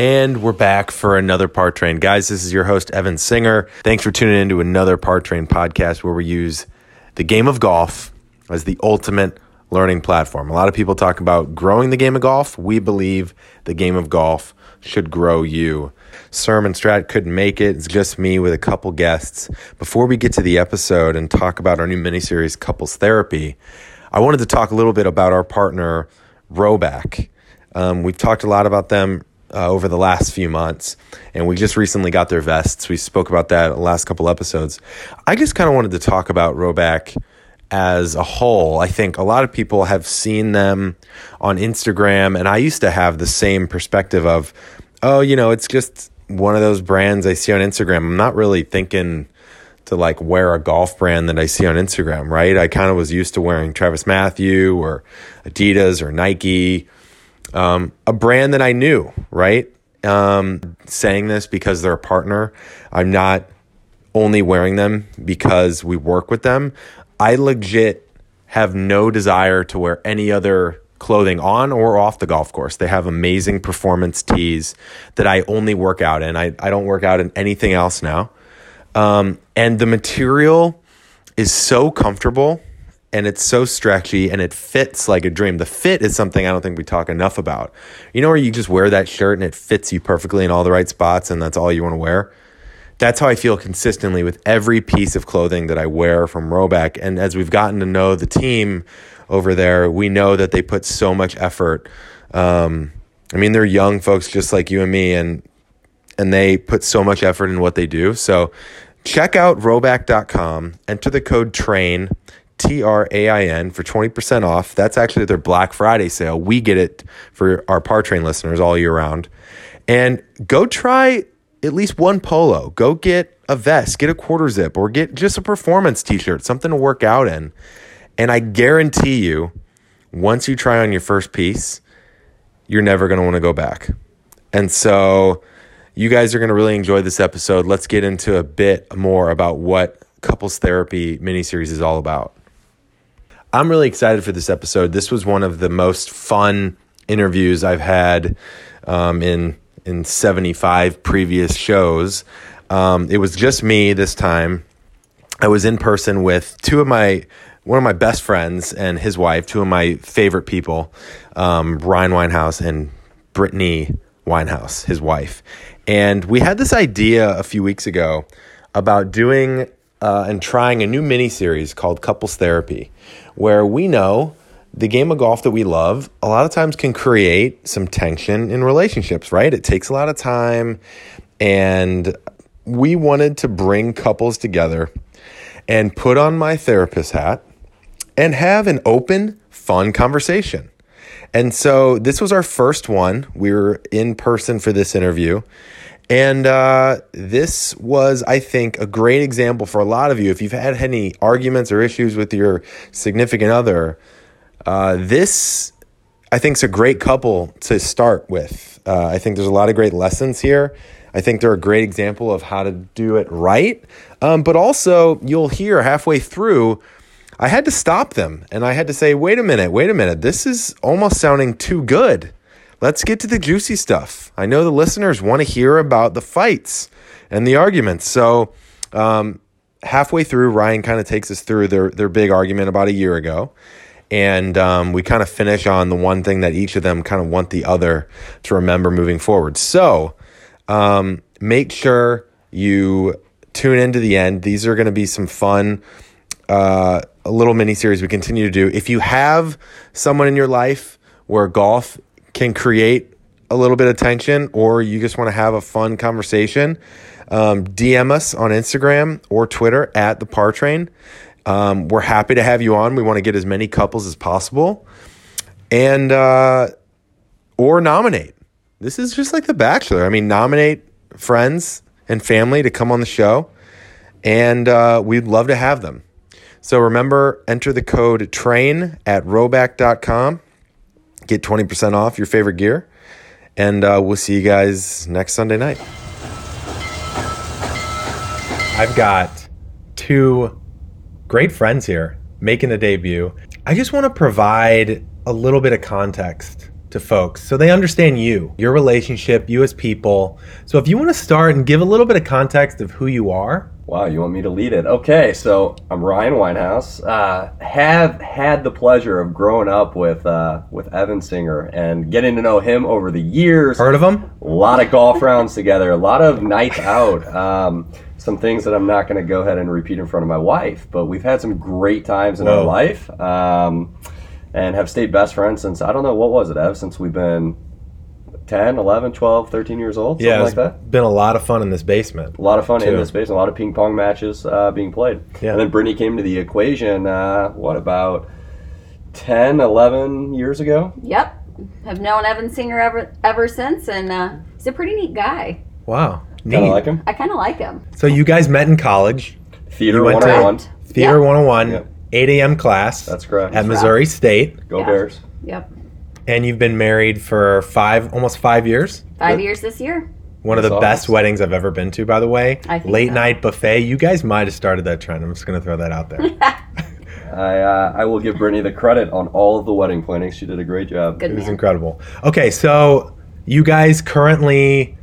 And we're back for another Par Train. Guys, this is your host, Evan Singer. Thanks for tuning in to another Par Train podcast where we use the game of golf as the ultimate learning platform. A lot of people talk about growing the game of golf. We believe the game of golf should grow you. Sermon Strat couldn't make it. It's just me with a couple guests. Before we get to the episode and talk about our new miniseries, Couples Therapy, I wanted to talk a little bit about our partner, Rhoback. Um, we've talked a lot about them uh, over the last few months, and we just recently got their vests. We spoke about that the last couple episodes. I just kind of wanted to talk about Rhoback as a whole. I think a lot of people have seen them on Instagram, and I used to have the same perspective of, oh, you know, it's just one of those brands I see on Instagram. I'm not really thinking to like wear a golf brand that I see on Instagram, right? I kind of was used to wearing TravisMathew or Adidas or Nike um, a brand that I knew, right? Um, saying this because they're a partner. I'm not only wearing them because we work with them. I legit have no desire to wear any other clothing on or off the golf course. They have amazing performance tees that I only work out in. I, I don't work out in anything else now. Um, and the material is so comfortable and it's so stretchy and it fits like a dream. The fit is something I don't think we talk enough about. You know where you just wear that shirt and it fits you perfectly in all the right spots and that's all you want to wear? That's how I feel consistently with every piece of clothing that I wear from Rhoback. And as we've gotten to know the team over there, we know that they put so much effort. Um, I mean, they're young folks just like you and me, and and they put so much effort in what they do. So check out rhoback.com, enter the code TRAIN T R A I N for 20% off. That's actually their Black Friday sale. We get it for our Par Train listeners all year round. And go try at least one polo. Go get a vest, get a quarter zip, or get just a performance t shirt, something to work out in. And I guarantee you, once you try on your first piece, you're never going to want to go back. And so, you guys are going to really enjoy this episode. Let's get into a bit more about what couples therapy miniseries is all about. I'm really excited for this episode. This was one of the most fun interviews I've had um, in in 75 previous shows. Um, it was just me this time. I was in person with two of my one of my best friends and his wife, two of my favorite people, um, Ryan Winehouse and Brittanie Winehouse, his wife. And we had this idea a few weeks ago about doing uh, and trying a new mini series called Couples Therapy, where we know the game of golf that we love a lot of times can create some tension in relationships, right? It takes a lot of time. And we wanted to bring couples together and put on my therapist hat and have an open, fun conversation. And so this was our first one. We were in person for this interview. And uh, this was, I think, a great example for a lot of you. If you've had any arguments or issues with your significant other, uh, this, I think, is a great couple to start with. Uh, I think there's a lot of great lessons here. I think they're a great example of how to do it right. Um, but also, you'll hear halfway through, I had to stop them and I had to say, wait a minute, wait a minute. This is almost sounding too good let's get to the juicy stuff. I know the listeners want to hear about the fights and the arguments. So, um, halfway through, Ryan kind of takes us through their, their big argument about a year ago. And um, we kind of finish on the one thing that each of them kind of want the other to remember moving forward. So, um, make sure you tune into the end. These are going to be some fun, uh, a little mini series we continue to do. If you have someone in your life where golf can create a little bit of tension or you just want to have a fun conversation, um, DM us on Instagram or Twitter at the Par Train. Um, we're happy to have you on. We want to get as many couples as possible, and uh, or nominate. This is just like The Bachelor. I mean, nominate friends and family to come on the show, and uh, we'd love to have them. So remember, enter the code TRAIN at rhoback.com Get 20% off your favorite gear. And uh, we'll see you guys next Sunday night. I've got two great friends here making a debut. I just want to provide a little bit of context to folks so they understand you, your relationship, you as people. So if you want to start and give a little bit of context of who you are. Wow, you want me to lead it? Okay, so I'm Ryan Winehouse. Uh, have had the pleasure of growing up with uh, with Evan Singer and getting to know him over the years. Heard of him? A lot of golf rounds together, a lot of nights out. Um, some things that I'm not going to go ahead and repeat in front of my wife, but we've had some great times in Whoa. our life. Um, and have stayed best friends since I don't know what was it, Ev, since we've been 10, 11, 12, 13 years old, something Yeah, like that. been a lot of fun in this basement. A lot of fun in this space, and a lot of ping pong matches uh, being played. Yeah. And then Brittanie came to the equation, uh, what, about 10, 11 years ago? Yep. Have known Evan Singer ever ever since, and uh, he's a pretty neat guy. Wow. Kind of Neat. like him. I kind of like him. So you guys met in college, Theater You went 101. Correct. Theater Yep. 101, Yep. 8 a.m. class That's correct. at Missouri State. Go Yeah. Bears. Yep. And you've been married for five, almost five years. Five Good. years this year. One of That's the best weddings I've ever been to, by the way. I think Late so. night buffet. You guys might have started that trend. I'm just going to throw that out there. I, uh, I will give Brittanie the credit on all of the wedding planning. She did a great job. Good It was incredible. Okay, so you guys currently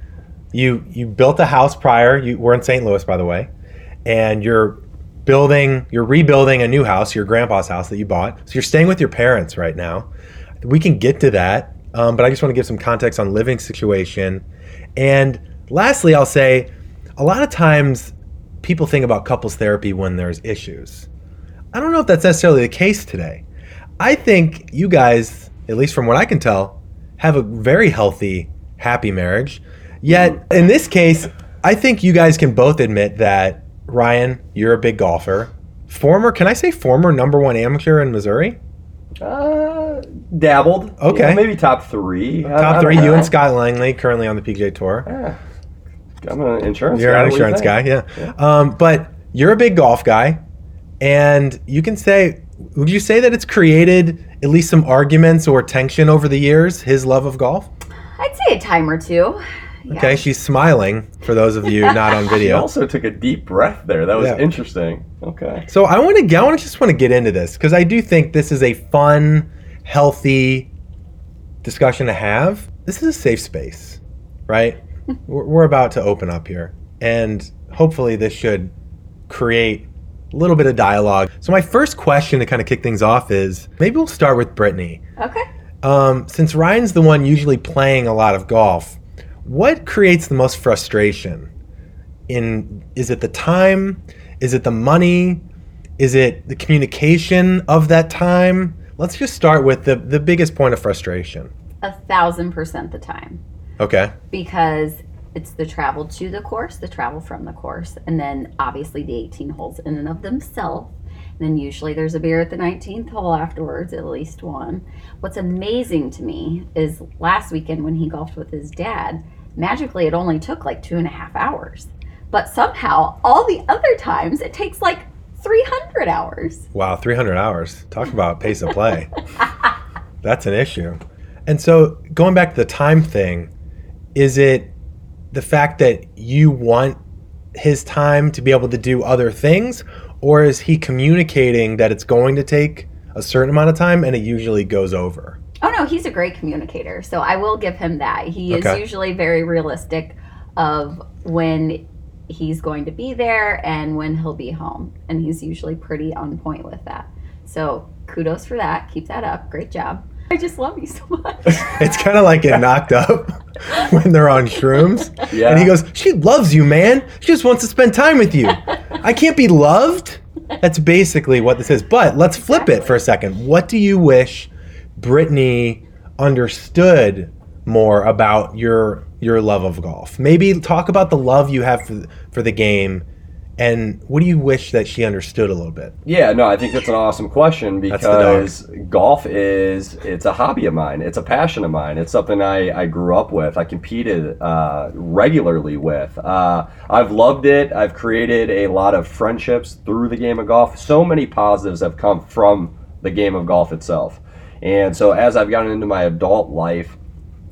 you you built a house prior. You were in St. Louis, by the way, and you're building, you're rebuilding a new house, your grandpa's house that you bought. So you're staying with your parents right now. We can get to that, um, but I just want to give some context on living situation. And lastly, I'll say, a lot of times people think about couples therapy when there's issues. I don't know if that's necessarily the case today. I think you guys, at least from what I can tell, have a very healthy, happy marriage. Yet, in this case, I think you guys can both admit that Ryan, you're a big golfer. Former, can I say former number one amateur in Missouri? Uh, dabbled. Okay. Yeah, maybe top three. I- I Top don't three, you and Scott Langley, currently on the PGA Tour. Yeah. I'm an insurance You're guy. an What do you insurance guy, think? yeah. Um, but you're a big golf guy, and you can say, would you say that it's created at least some arguments or tension over the years? His love of golf. I'd say a time or two. Yeah. Okay, she's smiling for those of you not on He video. also took a deep breath there. That was Yeah. interesting. Okay. So I want to, I want to just want to get into this because I do think this is a fun, healthy discussion to have. This is a safe space, right? we're, about to open up here, and hopefully this should create a little bit of dialogue. So my first question to kind of kick things off is maybe we'll start with Brittanie. Okay. Um, since Ryan's the one usually playing a lot of golf, what creates the most frustration? In is it the time? Is it the money? Is it the communication of that time? Let's just start with the the biggest point of frustration. A thousand percent the time. Okay. because it's the travel to the course, the travel from the course, and then obviously the 18 holes in and of themselves. And then usually there's a beer at the 19th hole afterwards, at least one. What's amazing to me is last weekend when he golfed with his dad, magically it only took like two and a half hours. But somehow, all the other times, it takes like 300 hours. Wow, 300 hours. Talk about pace of play. That's an issue. And so, going back to the time thing, is it the fact that you want his time to be able to do other things, or is he communicating that it's going to take a certain amount of time and it usually goes over? Oh no, he's a great communicator. So I will give him that. He is usually very realistic of when he's going to be there and when he'll be home. And he's usually pretty on point with that. So kudos for that. Keep that up. Great job. I just love you so much. It's kind of like getting knocked up when they're on shrooms. Yeah. And he goes, She loves you, man. She just wants to spend time with you. I can't be loved. That's basically what this is. But let's flip it for a second. What do you wish Brittanie understood more about your your love of golf? Maybe talk about the love you have for, for the game and what do you wish that she understood a little bit? Yeah, no, I think that's an awesome question That's the dog. because golf is it's a hobby of mine. It's a passion of mine. It's something I, I grew up with. I competed uh, regularly with. Uh, I've loved it. I've created a lot of friendships through the game of golf. So many positives have come from the game of golf itself. And so as I've gotten into my adult life,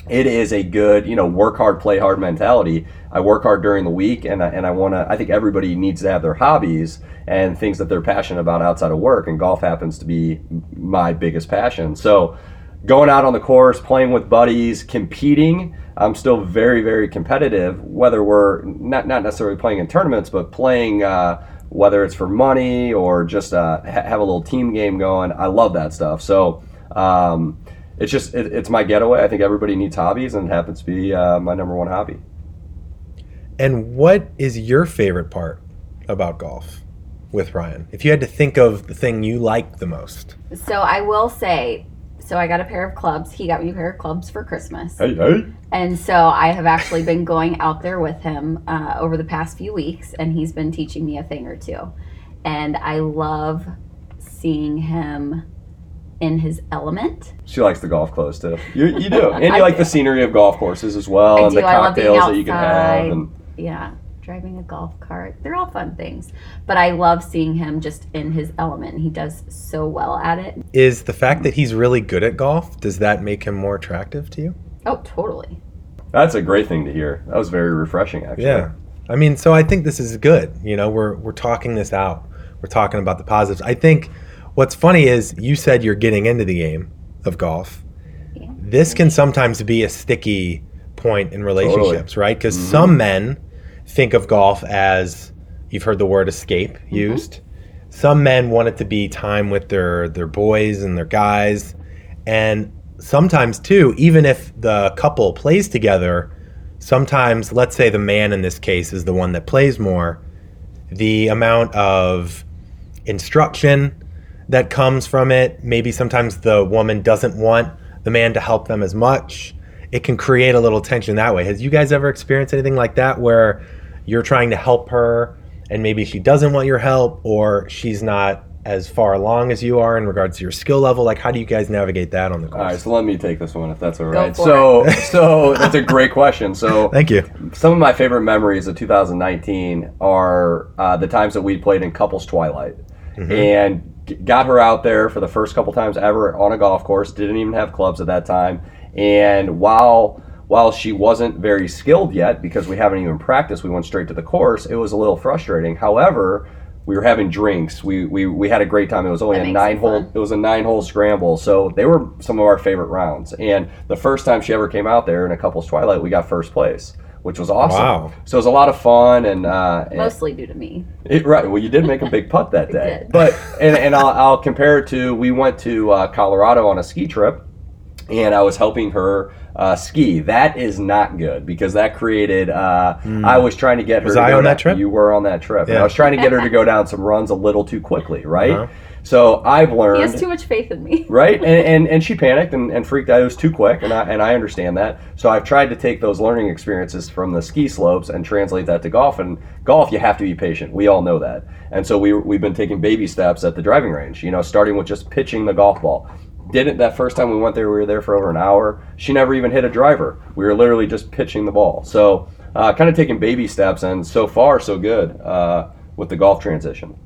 it is a good, you know, work hard, play hard mentality. I work hard during the week, and I, and I want to. I think everybody needs to have their hobbies and things that they're passionate about outside of work, and golf happens to be my biggest passion. So, going out on the course, playing with buddies, competing. I'm still very, very competitive. Whether we're not not necessarily playing in tournaments, but playing uh, whether it's for money or just uh, ha- have a little team game going. I love that stuff. So um, it's just it, it's my getaway. I think everybody needs hobbies, and it happens to be uh, my number one hobby. And what is your favorite part about golf with Ryan? If you had to think of the thing you like the most. So I will say, so I got a pair of clubs. He got me a pair of clubs for Christmas. Hey, hey. And so I have actually been going out there with him uh, over the past few weeks, and he's been teaching me a thing or two. And I love seeing him in his element. She likes the golf clothes too. You, you do, and you like do. the scenery of golf courses as well, I and the do. I love being cocktails that you can have. And Yeah, driving a golf cart. They're all fun things. But I love seeing him just in his element. He does so well at it. Is the fact that he's really good at golf, does that make him more attractive to you? Oh, totally. that's a great thing to hear. That was very refreshing, actually. Yeah. I mean, so I think this is good. You know, we're we're talking this out. We're talking about the positives. I think what's funny is you said you're getting into the game of golf. Yeah. This can sometimes be a sticky point in relationships, right? Because mm-hmm. some men think of golf as you've heard the word escape mm-hmm. used. Some men want it to be time with their their boys and their guys, and sometimes too, even if the couple plays together, sometimes let's say the man in this case is the one that plays more, the amount of instruction that comes from it, maybe sometimes the woman doesn't want the man to help them as much. It can create a little tension that way. Has you guys ever experienced anything like that where you're trying to help her and maybe she doesn't want your help or she's not as far along as you are in regards to your skill level? Like how do you guys navigate that on the course? All right, so let me take this one if that's all right. for So, so that's a great question. So, Thank you. some of my favorite memories of 2019 are uh, the times that we played in couples twilight, and g- got her out there for the first couple times ever on a golf course. Didn't even have clubs at that time, and while while she wasn't very skilled yet because we haven't even practiced, we went straight to the course. It was a little frustrating. However. We were having drinks. We, we, we had a great time. It was only That a nine hole. fun. It was a nine hole scramble. So they were some of our favorite rounds. And the first time she ever came out there in a couples twilight, we got first place, which was awesome. Wow. So it was a lot of fun and uh, and- Mostly due to me. it, right. Well, you did make a big putt that day, did. but and, and I'll, I'll compare it to we went to uh, Colorado on a ski trip, and I was helping her uh, ski. That is not good because that created. Uh, I was trying to get her. Was to I go on that down- trip? You were on that trip. And Yeah. I was trying to get her to go down some runs a little too quickly, right? Uh-huh. So I've He learned has too much faith in me. right? And, and and she panicked and, and freaked out. It was too quick and I, and I understand that. So i've tried to take those learning experiences from the ski slopes and translate that to golf and golf you have to be patient. We all know that. And so we, we've been taking baby steps at the driving range you know starting with just pitching the golf ball. Didn't that first time we went there we were there for over an hour. She never even hit a driver. We were literally just pitching the ball. So uh, kind of taking baby steps and so far so good uh, with the golf transition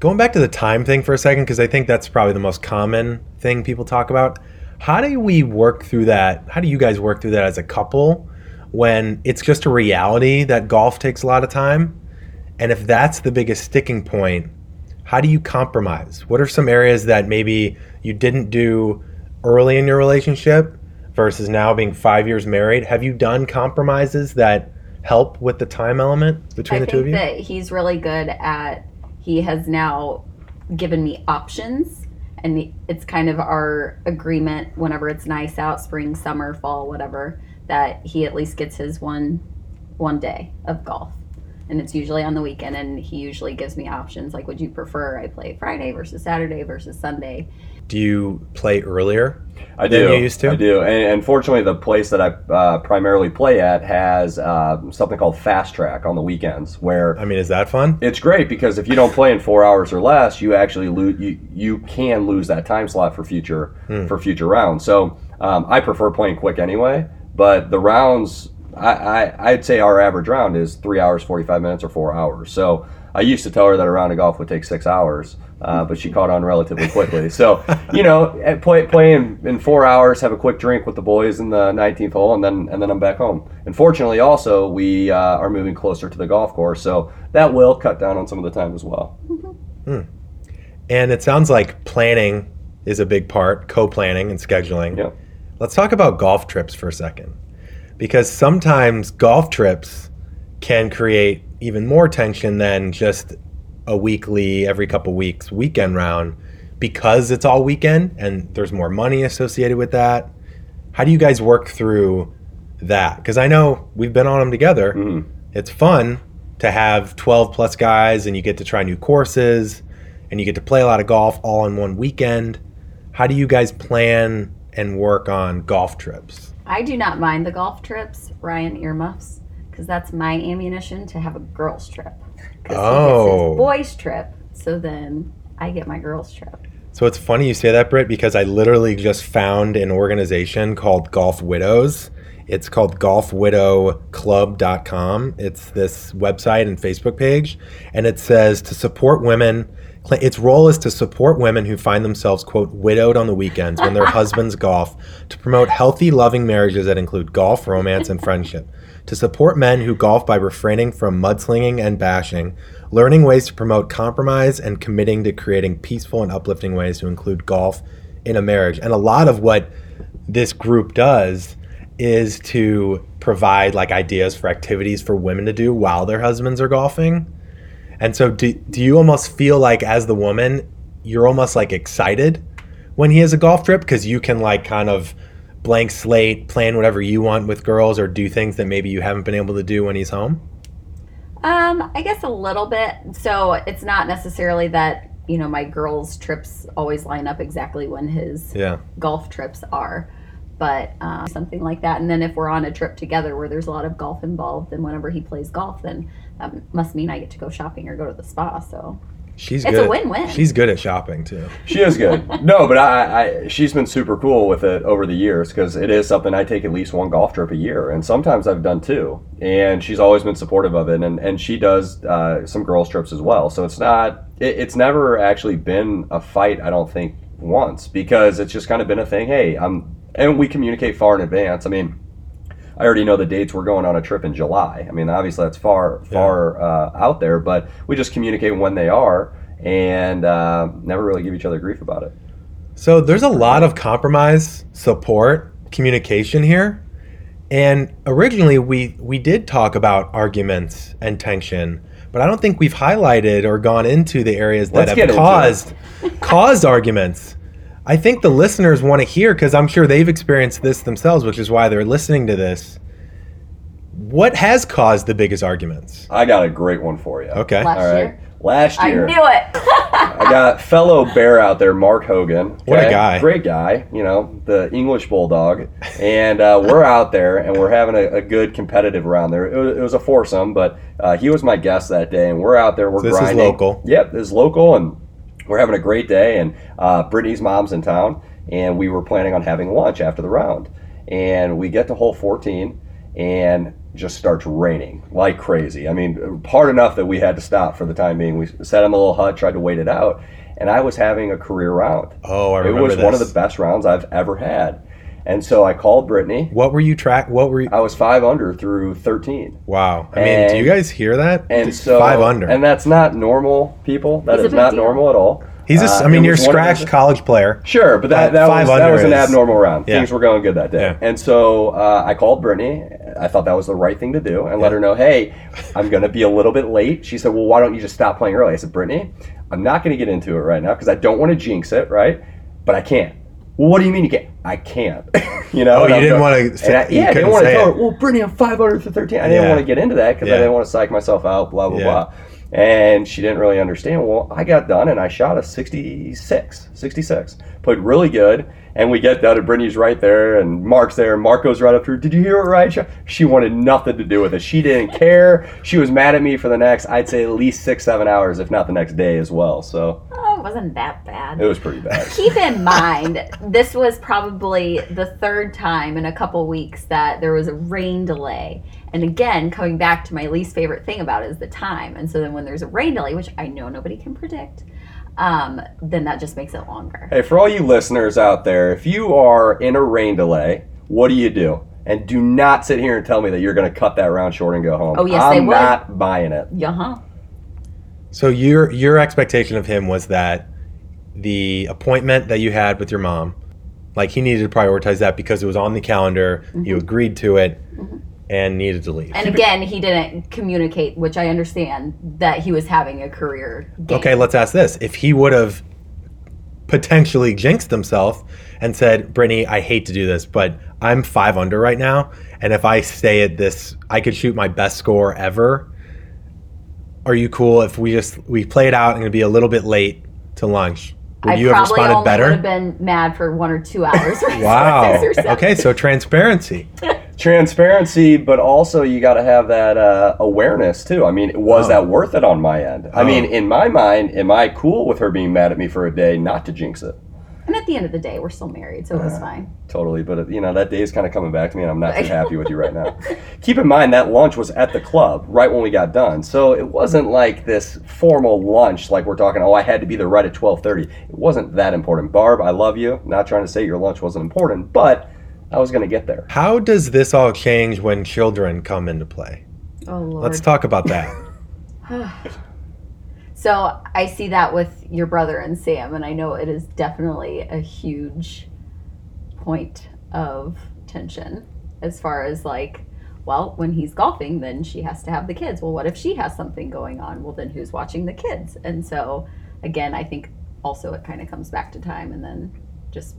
Going back to the time thing for a second, because I think that's probably the most common thing people talk about. How do we work through that? How do you guys work through that as a couple when it's just a reality that golf takes a lot of time? And if that's the biggest sticking point, how do you compromise? What are some areas that maybe you didn't do early in your relationship versus now being five years married? Have you done compromises that help with the time element between I the two of think you? that he's really good at. He has now given me options, and it's kind of our agreement. Whenever it's nice out, spring, summer, fall, whatever, that he at least gets his one one day of golf, and it's usually on the weekend. And he usually gives me options like, "Would you prefer I play Friday versus Saturday versus Sunday?" Do you play earlier? I than do. you used to? I do. And, and fortunately, the place that I uh, primarily play at has uh, something called Fast Track on the weekends, where I mean, is that fun? it's great because if you don't play in four hours or less, you actually lose. You, you can lose that time slot for future Hmm. for future rounds. So um, I prefer playing quick anyway. But the rounds, I, I I'd say our average round is three hours, forty five minutes, or four hours. So I used to tell her that a round of golf would take six hours. Uh, but she caught on relatively quickly. So, you know, play, play in, in four hours, have a quick drink with the boys in the 19th hole, and then and then I'm back home. And fortunately, also we uh, are moving closer to the golf course, so that will cut down on some of the time as well. And it sounds like planning is a big part, co-planning and scheduling. Yeah. Let's talk about golf trips for a second. Because sometimes golf trips can create even more tension than just a weekly, every couple weeks weekend round because it's all weekend and there's more money associated with that. How do you guys work through that? Because I know we've been on them together. Mm-hmm. It's fun to have 12 plus guys and you get to try new courses and you get to play a lot of golf all in one weekend. How do you guys plan and work on golf trips? I do not mind the golf trips, Ryan earmuffs, because that's my ammunition to have a girls trip. 'Cause he gets Oh. boys trip, so then I get my girls trip. So it's funny you say that, Britt, because I literally just found an organization called Golf Widows. It's called golfwidowclub.com. It's this website and Facebook page, and it says to support women. Its role is to support women who find themselves, quote, widowed on the weekends when their husbands golf, to promote healthy, loving marriages that include golf, romance, and friendship, to support men who golf by refraining from mudslinging and bashing, learning ways to promote compromise, and committing to creating peaceful and uplifting ways to include golf in a marriage. And a lot of what this group does is to provide like ideas for activities for women to do while their husbands are golfing. And so do, do you almost feel like as the woman, you're almost like excited when he has a golf trip because you can like kind of blank slate, plan whatever you want with girls or do things that maybe you haven't been able to do when he's home? Um, I guess a little bit. So it's not necessarily that you know my girls' trips always line up exactly when his Yeah. golf trips are, but um, something like that. And then if we're on a trip together where there's a lot of golf involved, then whenever he plays golf, then that must mean I get to go shopping or go to the spa. So She's It's a win-win. She's good at shopping too. She is good. no, but I, I, she's been super cool with it over the years because it is something I take at least one golf trip a year, and sometimes I've done two. And she's always been supportive of it, and and she does uh, some girls trips as well. So it's not, it, it's never actually been a fight. I don't think once because it's just kind of been a thing. Hey, I'm, and we communicate far in advance. I mean. I already know the dates we're going on a trip in July. I mean, obviously that's far, far uh, out there, but we just communicate when they are and uh, never really give each other grief about it. So there's a lot of compromise, support, communication here. And originally we we did talk about arguments and tension, but I don't think we've highlighted or gone into the areas that Let's have caused caused arguments. I think the listeners want to hear because I'm sure they've experienced this themselves, which is why they're listening to this. What has caused the biggest arguments? I got a great one for you. Okay. Last All right. year? Last I year, knew it. I got fellow bear out there, Mark Hogan. What a guy. Great guy, you know, the English bulldog. And uh, we're out there and we're having a, a good competitive round there. It was, it was a foursome, but uh, he was my guest that day. And we're out there, we're So this is local. Yep, this is local. And we're having a great day. And uh, Brittanie's mom's in town. And we were planning on having lunch after the round. And we get to hole 14 and just starts raining like crazy. I mean, hard enough that we had to stop for the time being. We sat in the little hut, tried to wait it out, and I was having a career round. Oh, I remember it was one of the best rounds I've ever had. And so I called Brittanie. What were you track? What were you? I was five under through 13. Wow. I mean, do you guys hear that? And Just so five under. And that's not normal, people. That It's is not deal. normal at all. He's just. Uh, I mean, it you're a was scratch college player. Sure, but that, that, was, that was an is- abnormal round. Yeah. Things were going good that day. Yeah. And so uh, I called Brittanie. I thought that was the right thing to do and let her know, hey, I'm going to be a little bit late. She said, well, why don't you just stop playing early? I said, Brittany, I'm not going to get into it right now because I don't want to jinx it, right? But I can't. Well, what do you mean you can't? I can't. you know? Oh, you I'm didn't and say- I- you Yeah, I didn't want to tell her, well, Brittanie, I'm 500 to 13. I didn't Yeah. want to get into that because Yeah. I didn't want to psych myself out, blah, blah, Yeah. blah. And she didn't really understand. Well, I got done and I shot a 66. 66. Played really good. And we get done, and Brittanie's right there, and Mark's there. And Mark goes right up to her. Did you hear Ryan shot? She wanted nothing to do with it. She didn't care. She was mad at me for the next, I'd say, at least six, seven hours, if not the next day as well. So Oh, it wasn't that bad. it was pretty bad. Keep in mind, this was probably the third time in a couple weeks that there was a rain delay. And again, coming back to my least favorite thing about it is the time. And so then when there's a rain delay, which I know nobody can predict, um, then that just makes it longer. Hey, for all you listeners out there, if you are in a rain delay, what do you do? And do not sit here and tell me that you're going to cut that round short and go home. Oh, yes, I'm they would. not buying it. Yeah, huh? So your your expectation of him was that the appointment that you had with your mom. Like he needed to prioritize that because it was on the calendar. You mm-hmm. agreed to it mm-hmm. And needed to leave. And again, he didn't communicate, which I understand that he was having a career game. Okay, let's ask this. If he would have potentially jinxed himself and said, Brittanie, I hate to do this, but I'm five under right now. And if I stay at this, I could shoot my best score ever. Are you cool if we just we play it out and it'd be a little bit late to lunch? Would I you have probably responded only better? would have been mad for one or two hours. or Wow. six or seven. Okay, so transparency. transparency, but also you got to have that uh, awareness too. I mean, was Oh. that worth it on my end? I Oh. mean, in my mind, am I cool with her being mad at me for a day, not to jinx it? And at the end of the day, we're still married, so it was fine. Totally, but uh, you know that day is kind of coming back to me, and I'm not too happy with you right now. Keep in mind that lunch was at the club right when we got done, so it wasn't like this formal lunch like we're talking. Oh, I had to be there right at 12:30. It wasn't that important. Barb, I love you. Not trying to say your lunch wasn't important, but I was going to get there. How does this all change when children come into play? Oh lord. Let's talk about that. So I see that with your brother and Sam, and I know it is definitely a huge point of tension as far as like, well, when he's golfing, then she has to have the kids. Well, what if she has something going on? Well, then who's watching the kids? And so, again, I think also it kind of comes back to time and then just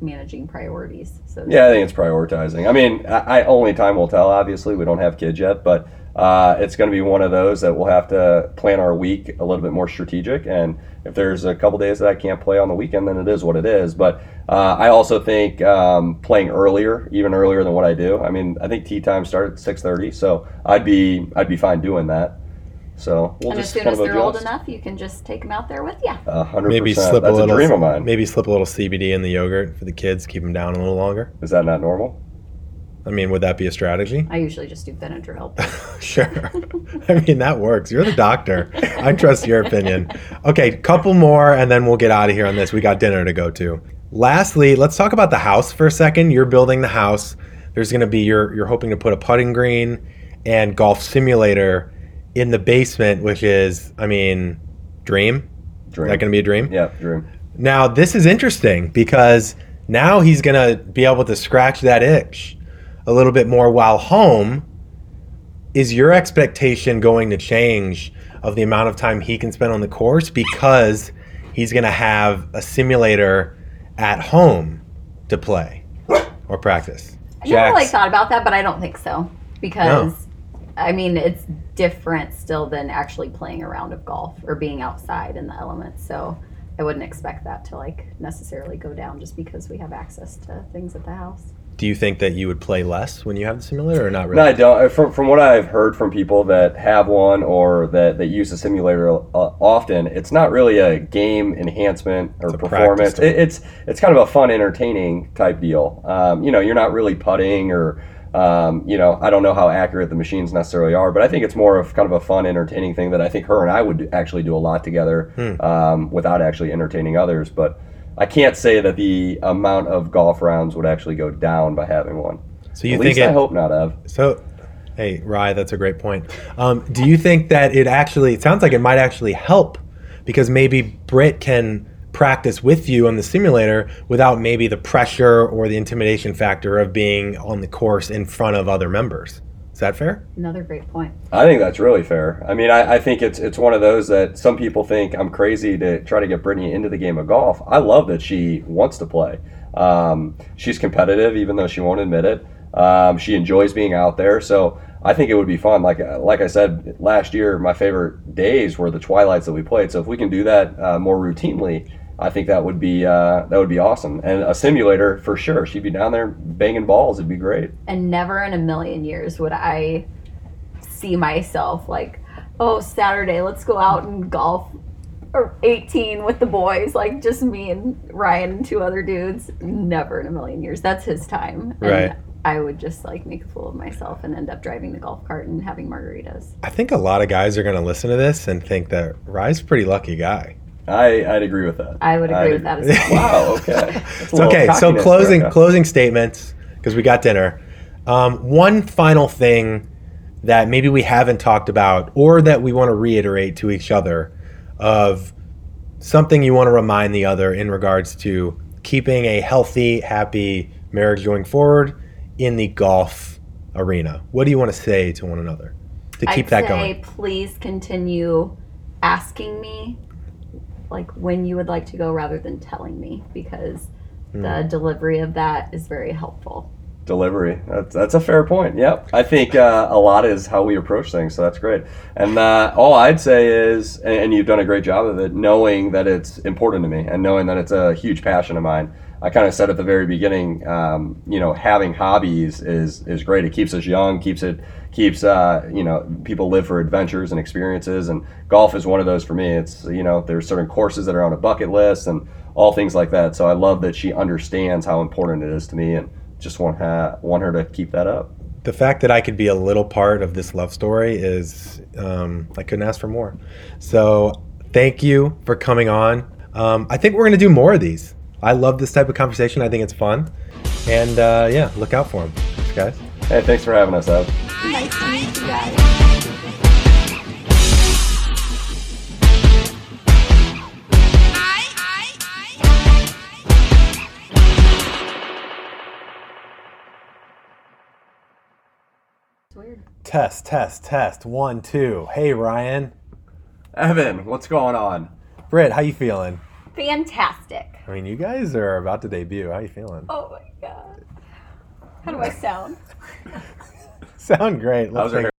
managing priorities. So Yeah, I think it's prioritizing. I mean, I, I only time will tell. Obviously, we don't have kids yet, but uh, it's going to be one of those that we'll have to plan our week a little bit more strategic. And if there's a couple days that I can't play on the weekend, then it is what it is. But uh, I also think um, playing earlier, even earlier than what I do. I mean, I think tee time started at six thirty, so I'd be I'd be fine doing that. So we'll and as soon as they're old enough, you can just take them out there with you. Hundred Maybe percent. slip That's a little dream of mine. maybe slip a little CBD in the yogurt for the kids, keep them down a little longer. Is that not normal? I mean, would that be a strategy? I usually just do Benadryl. Sure. I mean, that works. You're the doctor. I trust your opinion. Okay, couple more and then we'll get out of here on this. We got dinner to go to. Lastly, let's talk about the house for a second. You're building the house. There's going to be you're you're hoping to put a putting green and golf simulator in the basement, which is, I mean, dream. Dream. That going to be a dream? yeah, dream. Now, this is interesting because now he's going to be able to scratch that itch a little bit more while home. Is your expectation going to change of the amount of time he can spend on the course because he's going to have a simulator at home to play or practice? I never really Jax. thought about that, but I don't think so because I mean it's different still than actually playing a round of golf or being outside in the elements. So I wouldn't expect that to like necessarily go down just because we have access to things at the house. Do you think that you would play less when you have the simulator or not really? No. I don't. Uh, From, from what I've heard from people that have one or that, that use the simulator uh, often, it's not really a game enhancement or It's performance. It, it's it's kind of a fun, entertaining type deal. Um, you know, you're not really putting or um, you know, I don't know how accurate the machines necessarily are, but I think it's more of kind of a fun, entertaining thing that I think her and I would actually do a lot together Hmm. um, without actually entertaining others. But I can't say that the amount of golf rounds would actually go down by having one. So you At think least I hope not, Ev. So, hey, Rye, that's a great point. Um, do you think that it actually, it sounds like it might actually help because maybe Britt can practice with you on the simulator without maybe the pressure or the intimidation factor of being on the course in front of other members? Is that fair? Another great point. I think that's really fair. I mean, I, I think it's it's one of those that some people think I'm crazy to try to get Brittanie into the game of golf. I love that she wants to play. Um, she's competitive, even though she won't admit it. Um, she enjoys being out there, so I think it would be fun. Like like I said last year, my favorite days were the twilights that we played. So if we can do that uh, more routinely, I think that would be uh, that would be awesome. And a simulator for sure. She'd be down there banging balls. It'd be great. And never in a million years would I see myself like, oh, Saturday, let's go out and golf or 18 with the boys, like just me and Ryan and two other dudes. Never in a million years. That's his time. And Right. I would just like make a fool of myself and end up driving the golf cart and having margaritas. I think a lot of guys are going to listen to this and think that Rye's a pretty lucky guy. I, I'd agree with that. I would agree I'd with that as well. Wow. Okay. It's okay. So closing there. closing statements because we got dinner. Um, one final thing that maybe we haven't talked about or that we want to reiterate to each other of something you want to remind the other in regards to keeping a healthy, happy marriage going forward in the golf arena? What do you want to say to one another to keep I'd that say going? please continue asking me like when you would like to go rather than telling me because Hmm. the delivery of that is very helpful. Delivery. That's, that's a fair point. Yep. I think uh, a lot is how we approach things. So that's great. And uh, all I'd say is, and, and you've done a great job of it, knowing that it's important to me and knowing that it's a huge passion of mine. I kind of said at the very beginning, um, you know, having hobbies is is great. It keeps us young, keeps it keeps uh, you know people live for adventures and experiences, and golf is one of those for me. It's you know there's certain courses that are on a bucket list and all things like that. So I love that she understands how important it is to me, and just want ha- want her to keep that up. the fact that I could be a little part of this love story is um, I couldn't ask for more. So thank you for coming on. Um, I think we're gonna do more of these. I love this type of conversation. I think it's fun, and uh, yeah, look out for them, guys. Hey, thanks for having us, Ev. Nice to meet you guys. Test, test, test. One, two. Hey, Ryan. Evan, what's going on? Britt, how you feeling? Fantastic. I mean, you guys are about to debut. How are you feeling? Oh my god. How do I sound? Sound great. How's Let's take